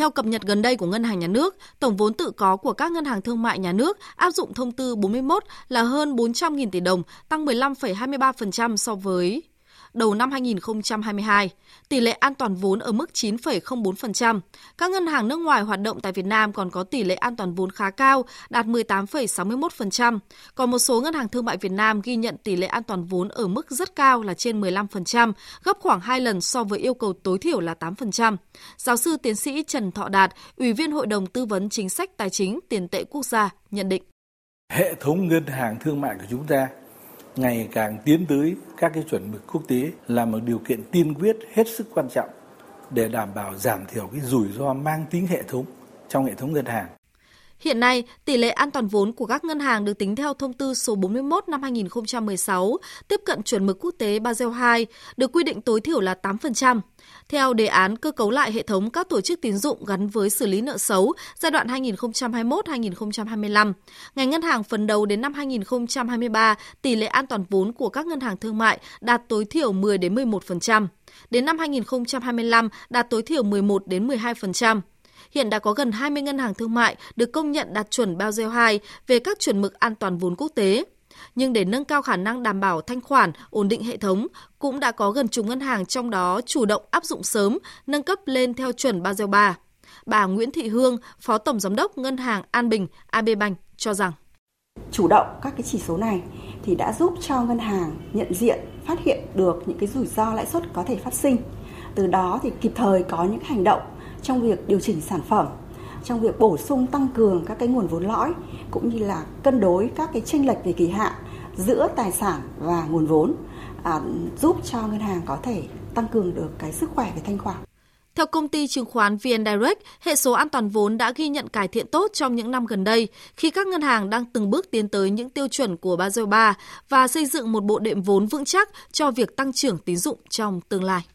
Theo cập nhật gần đây của Ngân hàng Nhà nước, tổng vốn tự có của các ngân hàng thương mại nhà nước áp dụng thông tư 41 là hơn 400.000 tỷ đồng, tăng 15,23% so với đầu năm 2022. Tỷ lệ an toàn vốn ở mức 9,04%. Các ngân hàng nước ngoài hoạt động tại Việt Nam còn có tỷ lệ an toàn vốn khá cao, đạt 18,61%. Còn một số ngân hàng thương mại Việt Nam ghi nhận tỷ lệ an toàn vốn ở mức rất cao là trên 15%, gấp khoảng 2 lần so với yêu cầu tối thiểu là 8%. Giáo sư tiến sĩ Trần Thọ Đạt, Ủy viên Hội đồng Tư vấn Chính sách Tài chính Tiền tệ Quốc gia nhận định. Hệ thống ngân hàng thương mại của chúng ta ngày càng tiến tới các cái chuẩn mực quốc tế là một điều kiện tiên quyết hết sức quan trọng để đảm bảo giảm thiểu cái rủi ro mang tính hệ thống trong hệ thống ngân hàng. Hiện nay, tỷ lệ an toàn vốn của các ngân hàng được tính theo thông tư số 41 năm 2016, tiếp cận chuẩn mực quốc tế Basel II, được quy định tối thiểu là 8%. Theo đề án cơ cấu lại hệ thống các tổ chức tín dụng gắn với xử lý nợ xấu giai đoạn 2021-2025, ngành ngân hàng phấn đấu đến năm 2023, tỷ lệ an toàn vốn của các ngân hàng thương mại đạt tối thiểu 10 đến 11%. Đến năm 2025 đạt tối thiểu 11 đến 12%. Hiện đã có gần 20 ngân hàng thương mại được công nhận đạt chuẩn Basel 2 về các chuẩn mực an toàn vốn quốc tế. Nhưng để nâng cao khả năng đảm bảo thanh khoản, ổn định hệ thống, cũng đã có gần chục ngân hàng trong đó chủ động áp dụng sớm, nâng cấp lên theo chuẩn Basel 3. Bà Nguyễn Thị Hương, Phó Tổng Giám đốc Ngân hàng An Bình, AB Bank cho rằng chủ động các cái chỉ số này thì đã giúp cho ngân hàng nhận diện phát hiện được những cái rủi ro lãi suất có thể phát sinh từ đó thì kịp thời có những hành động trong việc điều chỉnh sản phẩm trong việc bổ sung tăng cường các cái nguồn vốn lõi cũng như là cân đối các cái chênh lệch về kỳ hạn giữa tài sản và nguồn vốn à, giúp cho ngân hàng có thể tăng cường được cái sức khỏe về thanh khoản. Theo công ty chứng khoán VN Direct, hệ số an toàn vốn đã ghi nhận cải thiện tốt trong những năm gần đây khi các ngân hàng đang từng bước tiến tới những tiêu chuẩn của Basel III và xây dựng một bộ đệm vốn vững chắc cho việc tăng trưởng tín dụng trong tương lai.